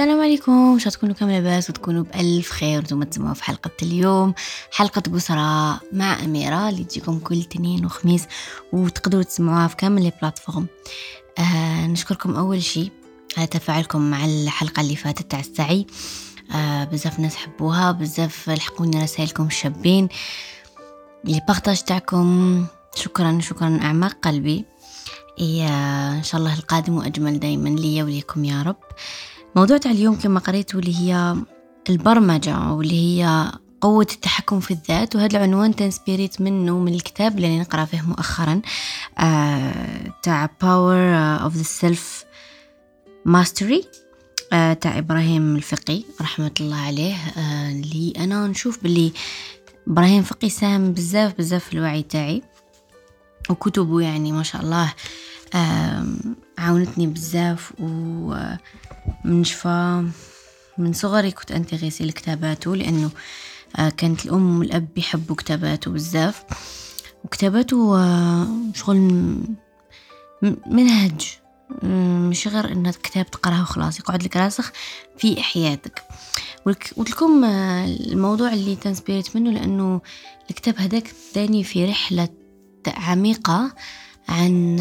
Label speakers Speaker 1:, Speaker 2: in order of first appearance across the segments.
Speaker 1: السلام عليكم. شو تكونوا كامل لاباس وتكونوا بألف خير. وأنتم تسمعوا في حلقة اليوم. حلقة قسرة مع أميرة اللي تجيكم كل تنين وخميس وتقدروا تسمعوها في كامل البلاتفورم آه نشكركم أول شي على تفاعلكم مع الحلقة اللي فاتت تاع السعي. آه بزاف ناس حبوها بزاف لحقوني رسائلكم الشابين. اللي بارتاج تاعكم شكرا شكرا أعماق قلبي. إيه إن شاء الله القادم وأجمل دايما لي وليكم يا رب. موضوع تاع اليوم كما قريت واللي هي البرمجة واللي هي قوة التحكم في الذات وهذا العنوان تنسبيريت منه من الكتاب اللي نقرأ فيه مؤخرا آه تاع Power of the Self Mastery آه تاع إبراهيم الفقي رحمة الله عليه آه اللي أنا نشوف باللي إبراهيم فقي ساهم بزاف بزاف في الوعي تاعي وكتبه يعني ما شاء الله عاونتني بزاف و من شفا من صغري كنت انتغيسي لكتاباته لأنه آه، كانت الأم والأب يحبوا كتاباته بزاف. وكتاباته آه، شغل منهج. مش غير إن كتاب تقراه وخلاص يقعد لك راسخ في حياتك. قلت لكم آه، الموضوع اللي تنسبيريت منه لأنه الكتاب هذاك داني في رحلة عميقة. عن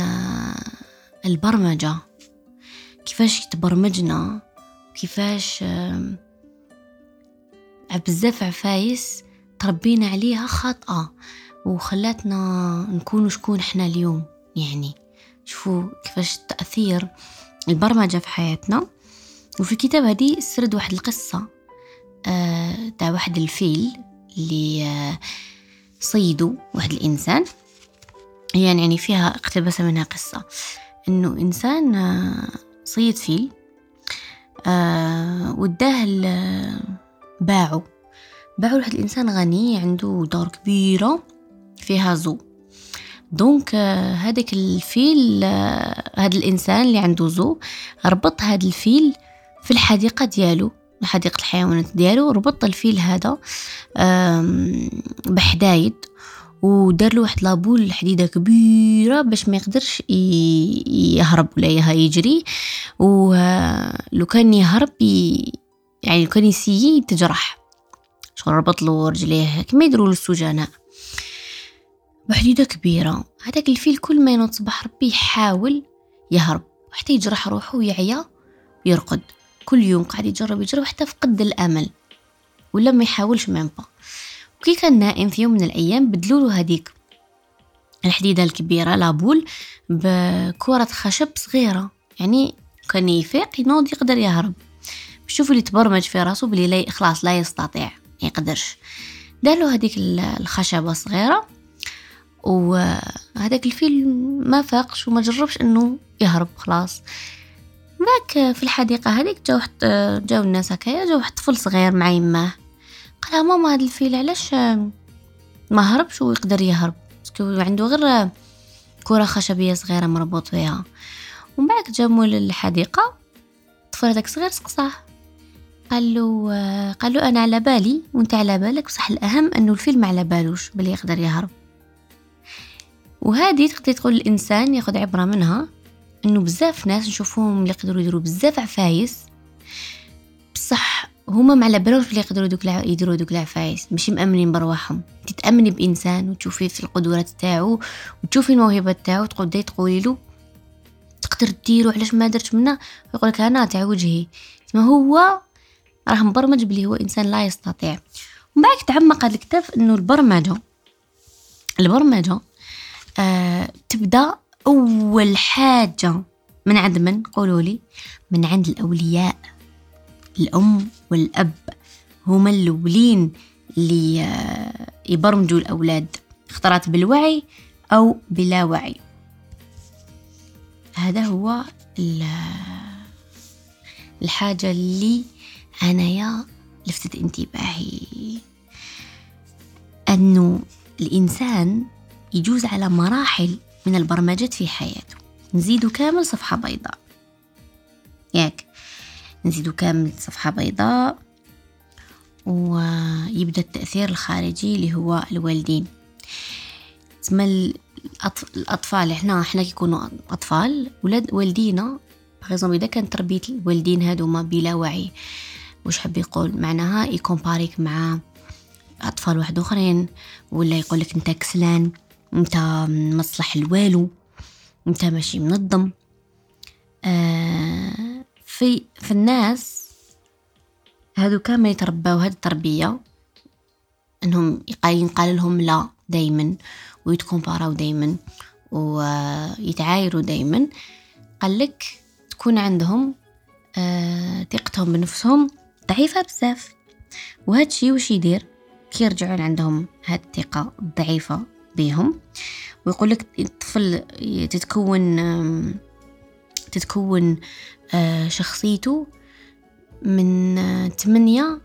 Speaker 1: البرمجة. كيفاش تبرمجنا كيفاش بزاف عفايس تربينا عليها خاطئة وخلاتنا نكون شكون إحنا اليوم. يعني شوفوا كيفاش تأثير البرمجة في حياتنا. وفي الكتاب هذه سرد واحد القصة آه تاع واحد الفيل اللي آه صيدوا واحد الإنسان. يعني, يعني فيها اقتبس منها قصة. إنه إنسان آه صيد فيل آه وداه باعه. باعه لواحد الإنسان غني عنده دار كبيرة فيها zoo. Donc آه هذاك الفيل آه هذا الإنسان اللي عنده zoo ربط هذا الفيل في الحديقة ديالو حديقة الحيوانات ديالو ربط الفيل هذا بحدايد. ودار له واحد لابول حديده كبيرة باش ما يقدرش يهرب ولا يجري. ولو كان يهرب. يعني لو كان يسيي تجرح شغل ربط له رجليه كما يديروا للسجناء بحديده كبيرة. هذاك الفيل كل ما ينوض صباح ربي يحاول يهرب. حتى يجرح روحه ويعيا ويرقد. كل يوم قاعد يجرب يجرب حتى فقد الأمل. ولا ما يحاولش ميم با وكي كان نائم في يوم من الأيام بدلوله هديك الحديدة الكبيرة لابول بكرة خشب صغيرة. يعني كان يفيق ينوض يقدر يهرب. شوفوا اللي تبرمج في راسه بلي لا خلاص لا يستطيع ما يقدرش. دارله هذيك الخشبة صغيرة وهذاك الفيل ما فاقش وما جربش إنه يهرب خلاص. ذاك في الحديقة هذيك جاو جاو الناس هكايا جاو واحد طفل صغير مع يماه. قال ماما هذا الفيل علاش ما هربش ويقدر يهرب؟ عنده غير كرة خشبية صغيرة مربوط فيها ومن بعد جابوا للحديقة الطفل هذاك صغير سقساه. قال له قال له أنا على بالي وأنت على بالك بصح الأهم أنه الفيل ما على بالوش بلي يقدر يهرب. وهذه تقدر تقول الإنسان ياخذ عبرة منها أنه بزاف ناس نشوفوهم اللي يقدروا يديروا بزاف عفايس. بصح هما ما على بالهمش بلي يقدروا دوك يديروا دوك العفايس ماشي مأمنين برواحهم. تتأمني بإنسان وتشوفي في القدرات تاعو وتشوفي الموهبة تاعو تقعدي تقولي له تقدر ديرو علاش ما درتش منه؟ يقول لك أنا تاع وجهي. ما هو راه مبرمج بلي هو إنسان لا يستطيع. ومن بعد تعمق هذا الكتاب إنه البرمجة البرمجة آه تبدأ أول حاجة من عند من؟ قولوا لي من عند الأولياء. الأم والأب هما الأولين اللي آه، يبرمجوا الأولاد اختارت بالوعي أو بلا وعي. هذا هو الحاجة اللي أنايا لفتت انتباهي. أنه الإنسان يجوز على مراحل من البرمجة في حياته. نزيدو كامل صفحة بيضاء. ياك. نزيدو كامل صفحة بيضاء ويبدأ التأثير الخارجي اللي هو الوالدين. تسمى الأطفال إحنا إحنا كيكونوا أطفال ولاد والدينا بغيزوم إذا كانت تربية الوالدين هادوما بلا وعي وش حب يقول؟ معناها يكومباريك مع أطفال واحد آخرين ولا يقولك أنت كسلان أنت مصلح الوالو أنت ماشي منظم. آه في في الناس هادو كامل يترباو هاد التربية إنهم ينقال لهم لا دايما ويتكومباراو دايما ويتعايروا دايما. قالك تكون عندهم آه ثقتهم بنفسهم ضعيفة بزاف. وهذا الشيء وش يدير؟ كي يرجعون عندهم هاد الثقة الضعيفة بيهم. ويقول لك الطفل تتكون تتكون آه شخصيته من تمنية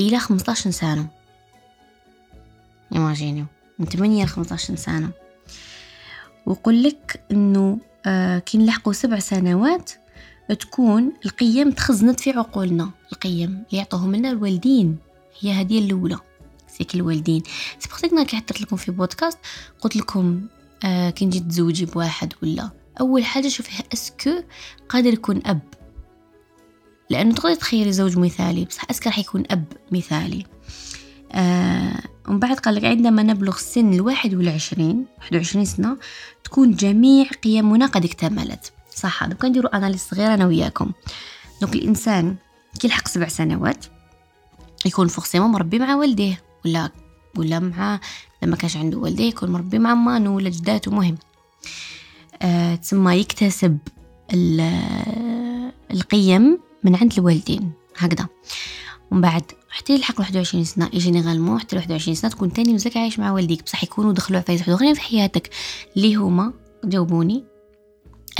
Speaker 1: إلى خمسطاش سنة. إيماجينيو من تمنية لخمسطاش سنة. ويقول لك إنه آه كي نلحقوا سبع سنوات تكون القيم تخزنت في عقولنا. القيم اللي يعطوهم لنا الوالدين. هي هذه الأولى. C'est que الوالدين. سبقتك كي حطيت لكم في بودكاست قلت لكم آه كي نجي تزوجي بواحد ولا أول حاجة شوفي est-ce que قادر يكون أب. لأنه تقدري تخيلي زوج مثالي بصح est-ce que راح يكون أب مثالي. آه ومن بعد قال لك عندما نبلغ سن الواحد والعشرين واحد وعشرين سنة تكون جميع قيمنا قد اكتملت. صح دوكا نديرو analyse صغير أنا وياكم. donc الإنسان كي يلحق سبع سنوات يكون forcément مربي مع والديه ولا ولا مع لما كانش عنده والديه يكون مربي مع مانو ولا جداته مهم. تسمى يكتسب القيم من عند الوالدين. هكذا. ومن بعد حتى يلحق 21 سنة يجي غالمو حتى 21 سنة تكون تاني مزاك عايش مع والديك. بصح يكونوا دخلوا عفايس واحد في حياتك. اللي هما جاوبوني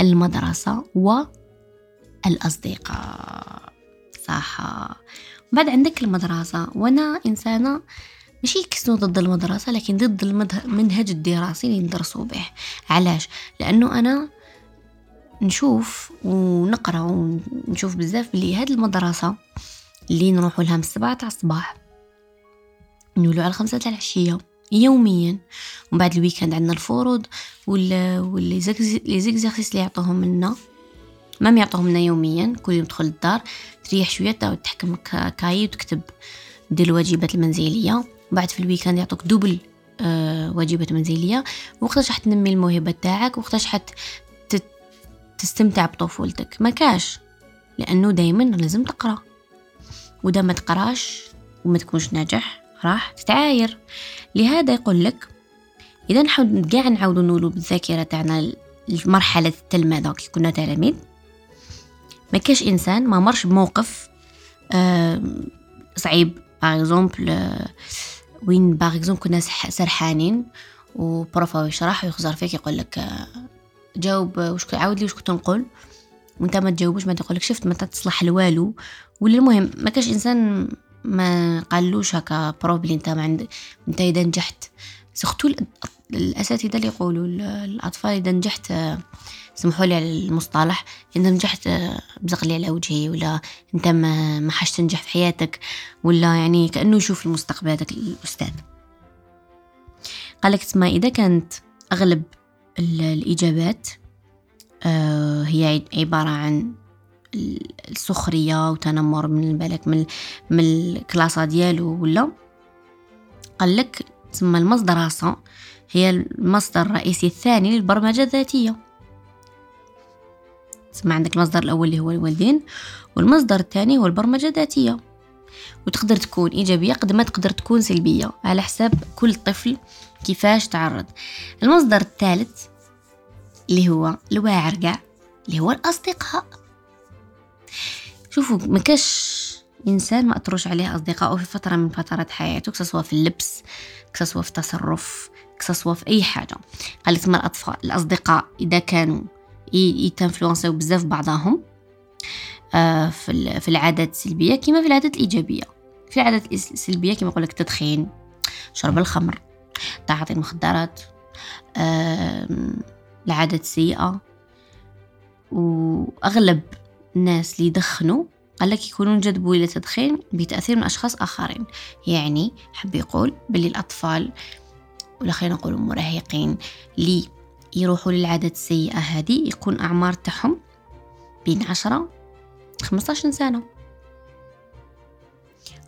Speaker 1: المدرسة والأصدقاء صح. بعد عندك المدرسة. وأنا إنسانة ماشي كسنو ضد المدرسة لكن ضد المنهج الدراسي اللي ندرسو به. علاش؟ لأنه أنا نشوف ونقرأ ونشوف بزاف بلي هاد المدرسة اللي نروحوا لها من السبعة تاع الصباح نولوا على خمسة تاع العشية يوميا. ومن بعد ال week-end عندنا الفروض واللي les exercices اللي يعطوهم لنا. ما يعطوهم لنا يوميا كل يوم تدخل الدار تريح شوية تحكم كاي وتكتب دير الواجبات المنزلية. وبعد في ال week-end يعطوك double آه واجبات منزلية. وقتاش راح تنمي الموهبة تاعك وقتاش حت تستمتع بطفولتك. ما كاش لأنه دايما لازم تقرأ. ودا ما تقراش وما تكونش ناجح راح تتعاير. لهذا يقول لك إذا نحاول كاع نعاودو نولو بالذاكرة تاعنا لمرحلة التلمذه كي كنا تلاميذ ما كاش إنسان ما مرش بموقف آه صعيب. par exemple وين par exemple كنا سرحانين و prof يشرح ويخزر فيك يقول لك آه جاوب وش عاود لي وش كنت نقول. وانت ما تجاوبش ما تقول لك شفت ما تصلح لوالو ولا المهم ما كاش إنسان ما قالوش هكا probablement أنت ما عند أنت إذا نجحت. surtout الأساتذة اللي يقولوا الأطفال إذا نجحت سمحوا لي على المصطلح إذا نجحت بزق لي على وجهي ولا أنت ما ما حاش تنجح في حياتك ولا يعني كأنه يشوف المستقبل هذاك الأستاذ. قالك تسمى إذا كانت أغلب الإجابات آه، هي عبارة عن السخرية وتنمر من بالك من من الكلاسة ديالو ولا؟ قال لك تسمى المصدر هي المصدر الرئيسي الثاني للبرمجة الذاتية. تسمى عندك المصدر الأول اللي هو الوالدين والمصدر الثاني هو البرمجة الذاتية. وتقدر تكون إيجابية قد ما تقدر تكون سلبية على حساب كل طفل كيفاش تعرض. المصدر الثالث اللي هو الواعر كاع اللي هو الأصدقاء. شوفوا ما كاش إنسان ما أطرش عليه أصدقائه في فترة من فترات حياته كسوا في اللبس كسوا في التصرف كسوا في أي حاجة. قال تسمى الأطفال الأصدقاء إذا كانوا يتنفلونسيو بزاف بعضهم آه، في العادات السلبية كما في العادات الإيجابية. في العادات السلبية كما يقول لك التدخين شرب الخمر تعاطي المخدرات العادات السيئة. وأغلب الناس اللي يدخنوا قال لك يكونون جذبوا إلى التدخين بتأثير من أشخاص آخرين. يعني حب يقول باللي الأطفال ولا خلينا نقول المراهقين اللي يروحوا للعادات السيئة هذه يكون أعمار تاعهم بين عشرة خمسة سنة.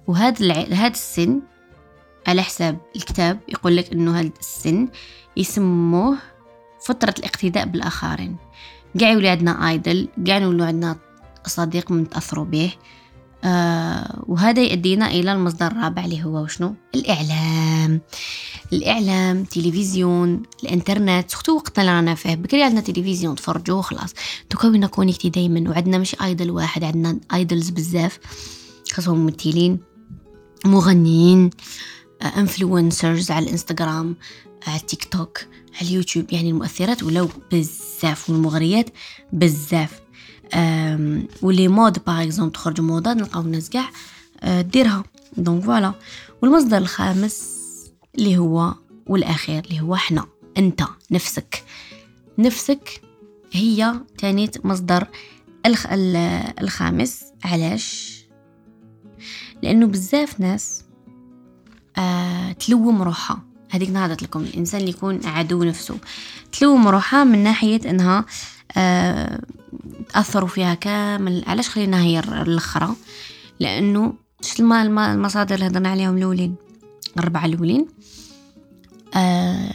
Speaker 1: وهذا هذا السن على حساب الكتاب يقول لك إنه هذا السن يسموه فترة الاقتداء بالآخرين. قاع يولي عندنا ايدل قاع يولي عندنا صديق متأثروا به. آه وهذا يؤدينا إلى المصدر الرابع اللي هو وشنو؟ الإعلام. الإعلام تلفزيون الإنترنت. surtout وقتنا اللي رانا فيه. بكري عندنا تلفزيون تفرجوه خلاص. توا كوننا connecté دايما وعندنا مش idole واحد عندنا idoles بزاف. خاصهم ممثلين مغنيين influencers على الإنستغرام على التيك توك على اليوتيوب. يعني المؤثرات ولو بزاف والمغريات بزاف. و les modes par exemple تخرج موضة نلقاو الناس كاع آه، ديرها. donc voilà والمصدر الخامس اللي هو والأخير اللي هو إحنا أنت نفسك. نفسك هي تانيت مصدر الخ... الخامس. علاش؟ لأنه بزاف ناس آه تلوم روحها. هذيك نهضت لكم. الإنسان اللي يكون عدو نفسه. تلوم روحها من ناحية إنها آه تاثروا فيها كامل. علاش خلينا هي الأخرى؟ لأنه شت المصادر اللي هضرنا عليهم الأولين الربعه الأولين آه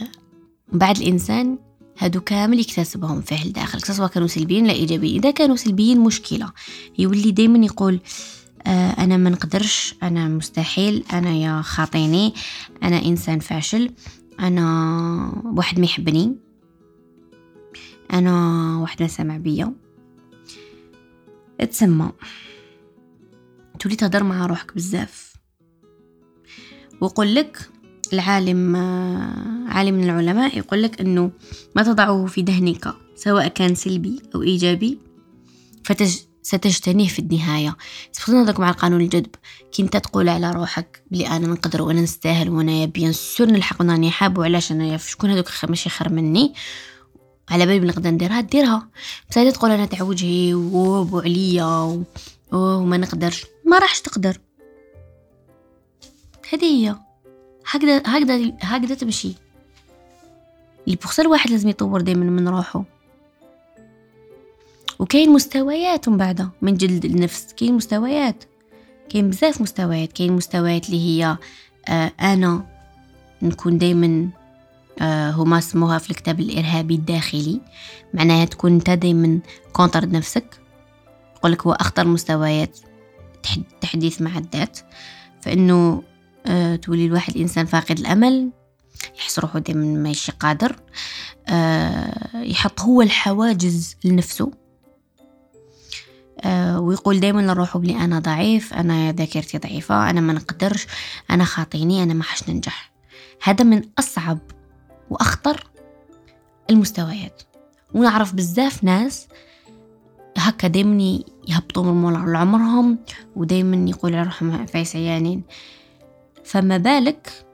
Speaker 1: بعد الإنسان هادو كامل يكتسبهم فيه الداخل سواء كانوا سلبيين لا إيجابيين. إذا كانوا سلبيين مشكلة. يولي دائما يقول آه أنا ما نقدرش أنا مستحيل أنا يا خاطيني أنا إنسان فاشل أنا واحد ما يحبني. أنا واحد ما سامع بيا. تسمى تولي تهضر مع روحك بزاف وقول لك العالم عالم من العلماء يقول لك إنه ما تضعه في ذهنك سواء كان سلبي أو إيجابي فتج ستجتنيه في النهاية. سبقنا هذاك مع القانون الجذب كي أنت تقول على روحك بلي أنا نقدر وأنا نستاهل وأنا بيان سور نلحق راني حاب وعلاش انايا شكون هذوك ماشي خير مني على بالي بنقدر نديرها ديرها. بس تقول أنا تاع وجهي وعليا وما نقدرش. ما راحش تقدر. هذه هي. هكذا هكذا هكذا تمشي. اللي بخسر الواحد لازم يطور دائما من روحه وكاين مستويات من بعدها من جلد النفس. كاين مستويات. كاين بزاف مستويات. كاين مستويات اللي هي آه أنا نكون دائما هما سموها في الكتاب الإرهابي الداخلي. معناها تكون أنت دائما كونتر نفسك. يقولك هو أخطر مستويات التحديث مع الذات. فإنه آه تولي الواحد الإنسان فاقد الأمل يحس روحه دايما ماشي قادر آه يحط هو الحواجز لنفسه. آه ويقول دايما لروحه بلي أنا ضعيف أنا ذاكرتي ضعيفة أنا ما نقدرش أنا خاطيني أنا ما حش ننجح. هذا من أصعب وأخطر المستويات. ونعرف بزاف ناس هكا دايما يهبطوا من مول عمرهم ودايما يقول على روحهم فايس عيانين فما بالك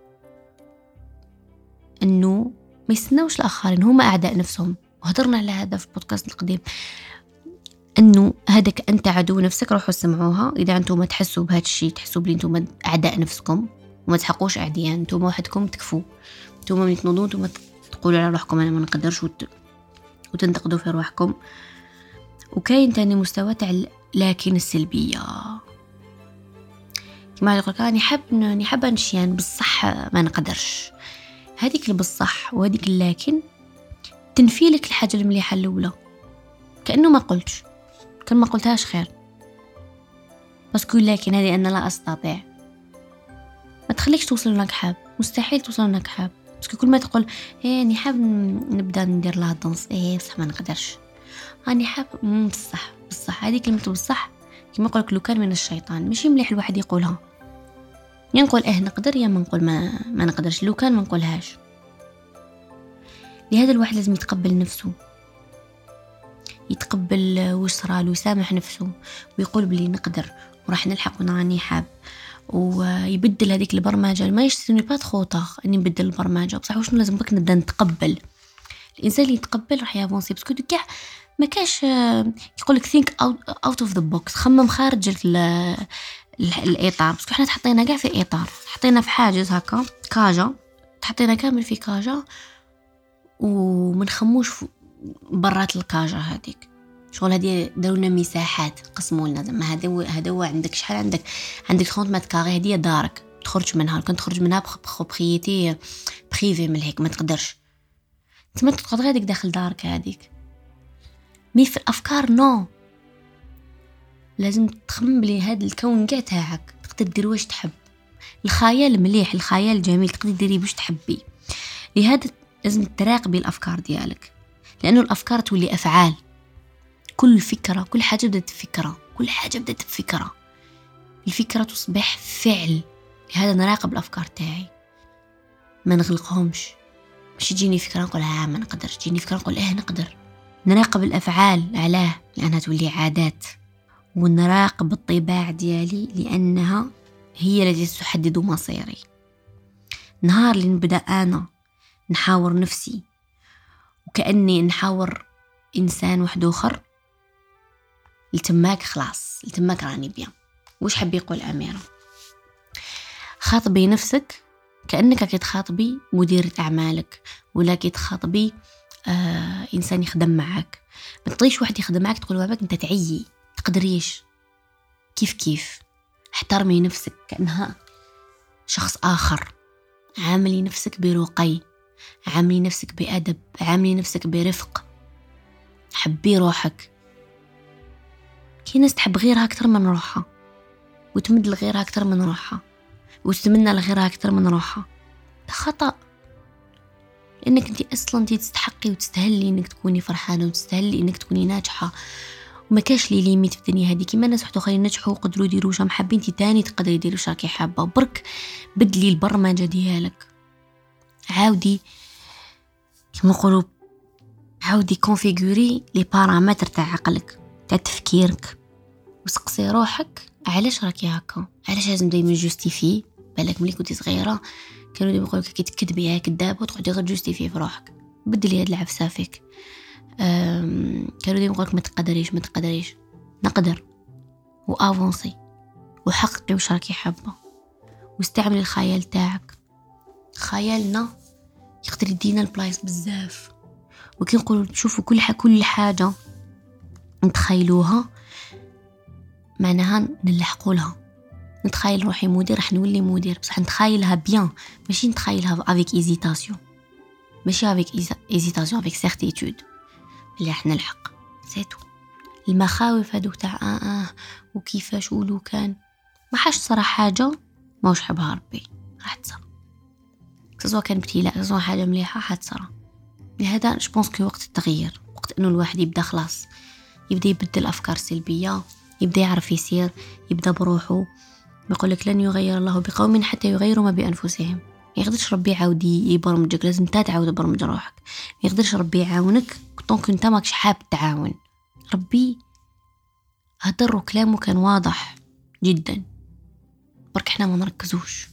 Speaker 1: إنه ما يستناوش الآخرين هما أعداء نفسهم. وهضرنا على هذا في البودكاست القديم. إنه هذاك أنت عدو نفسك روحوا سمعوها. إذا أنتم تحسوا بهذا الشيء تحسوا بلي أنتم أعداء نفسكم. وما تحقوش اعديان أنتم وحدكم تكفوا أنتم من تنوضوا أنتم تقولوا على روحكم أنا ما نقدرش وت... وتنتقدوا في روحكم. وكاين تاني مستوى تاع لكن السلبية. كما يقول راني حاب راني حابة نمشي يعني بصح ما نقدرش. هذيك بالصح وهذيك لكن تنفي لك الحاجة المليحة الأولى. كأنه ما قلتش. كان ما قلتهاش خير. parce que لكن هذه أنا لا أستطيع. ما تخليكش توصل لك حاب. مستحيل توصل لك حاب. parce que كل ما تقول إيه راني حاب نبدا ندير la danse إيه بصح ما نقدرش. راني حاب بصح بصح. هذه كلمة بصح كما يقولك لو كان من الشيطان. ماشي مليح الواحد يقولها. يا نقول آه نقدر يا ما نقول ما, ما نقدرش. لو كان ما نقولهاش. لهذا الواحد لازم يتقبل نفسه. يتقبل واش صرالو يسامح نفسه. ويقول بلي نقدر وراح نلحق وأنا راني حاب. ويبدل هذيك البرمجة. ما يشتري با تخوطه إني نبدل البرمجة. بصح واش لازم بك نبدأ نتقبل؟ الإنسان اللي يتقبل راح يا avancer. parce que كاع ما كاش يقول لك think out of the box خمم خارج الإطار. parce que حنا تحطينا كاع في إطار. حطينا في حاجز هكا كاجا. تحطينا كامل في كاجا. وما نخموش برات الكاجا هذيك. شغل هادي داروا لنا مساحات قسموا لنا زعما هذا هذا هو عندك شحال عندك؟ عندك 30 mètres carrés هذه دارك تخرج منها كنت تخرج منها propriété privée من هيك ما تقدرش. تما تقعد غير داخل دارك هذيك mais في الأفكار non لازم تخمم بلي هذا الكون كاع تاعك تقدر دير واش تحب. الخيال مليح الخيال جميل تقدر ديري باش تحبي. لهذا لازم تراقبي الأفكار ديالك. لأنه الأفكار تولي أفعال. كل فكرة كل حاجة بدأت بفكرة كل حاجة بدأت بفكرة. الفكرة تصبح فعل. لهذا نراقب الأفكار تاعي. ما نغلقهمش. مش تجيني فكرة نقول ها ما نقدرش تجيني فكرة نقول آه نقدر. نراقب الأفعال علاه لأنها تولي عادات. ونراقب الطباع ديالي لأنها هي التي تحدد مصيري. نهار اللي نبدأ أنا نحاور نفسي. وكأني نحاور إنسان واحد آخر. لتماك خلاص لتماك راني بيان. وش حب يقول أميرة؟ خاطبي نفسك كأنك كي تخاطبي مديرة أعمالك ولا كي تخاطبي آه إنسان يخدم معك ما تطيش واحد يخدم معك تقول وابك أنت تعيي تقدريش. كيف كيف؟ احترمي نفسك كأنها شخص آخر. عاملي نفسك برقي عاملي نفسك بأدب. عاملي نفسك برفق. حبي روحك. كي ناس تحب غيرها أكتر من روحها وتمد لغيرها أكتر من روحها وتتمنى لغيرها أكتر من روحها. ده خطأ. لأنك أنت أصلا أنت تستحقي وتستهلي أنك تكوني فرحانة وتستهلي أنك تكوني ناجحة. وما كاش les limites في الدنيا هذه كيما الناس وحدوخرين نجحوا وقدروا يديروا واش حابين انت تاني تقدري ديري واش راكي حابة. برك بدلي البرمجة ديالك. عاودي كما نقولوا عاودي configurer les paramètres تاع عقلك تاع تفكيرك. وسقسي روحك. علاش راكي هكا؟ علاش لازم دايما justifier بالك ملي كنتي صغيرة كانوا ديما يقولوا كي تكذبي كذابه وتقعدي غير justifier في روحك. بدلي هاد العفسه فيك كانوا ديما يقولك ما تقدريش ما تقدريش. نقدر. و avancer. وحققي واش راكي حابة. واستعملي الخيال تاعك. خيالنا يقدر يدينا البلايص بزاف. وكي نقولوا تشوفوا كل حاجة كل حاجة نتخيلوها معناها نلحقوا لها. نتخيل روحي مدير راح نولي مدير. بصح نتخيلها bien ماشي نتخيلها avec hésitation ماشي avec hésitation avec certitude اللي راح نلحق. surtout المخاوف هادو تاع آه آه وكيفاش ولو كان. ما حاش تصرى حاجة ما حبها ربي. راح تصرى سواء كان ابتلاء سواء حاجة مليحة حتصرى لهذا جبونس كي وقت التغيير وقت إنه الواحد يبدأ خلاص. يبدأ يبدل أفكار سلبية. يبدأ يعرف يسير يبدأ بروحه يقول لك لن يغير الله بقوم حتى يغيروا ما بأنفسهم. ما يقدرش ربي يعاود يبرمجك لازم انت تعاود تبرمج روحك. ما يقدرش ربي يعاونك طونك انت ماكش حاب تعاون. ربي هدر كلامه كان واضح جدا. برك إحنا ما نركزوش.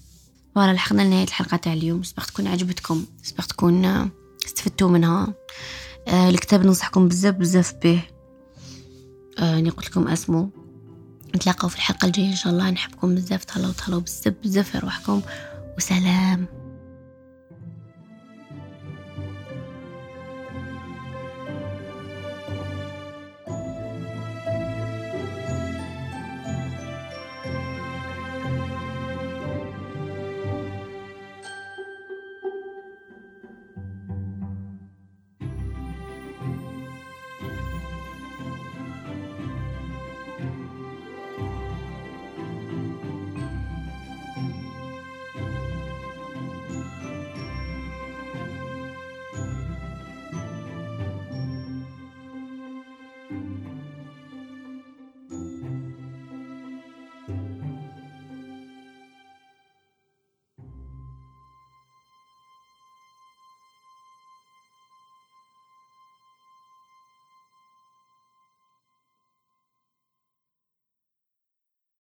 Speaker 1: فوالا لحقنا لنهاية الحلقة تاع اليوم. سبق تكون عجبتكم سبق تكون استفدتوا منها. آه الكتاب ننصحكم بزاف بزاف به. آه قلت لكم اسمه. نتلاقاو في الحلقة الجاية إن شاء الله. نحبكم بزاف. تهلاو تهلاو بزاف بزاف في روحكم وسلام.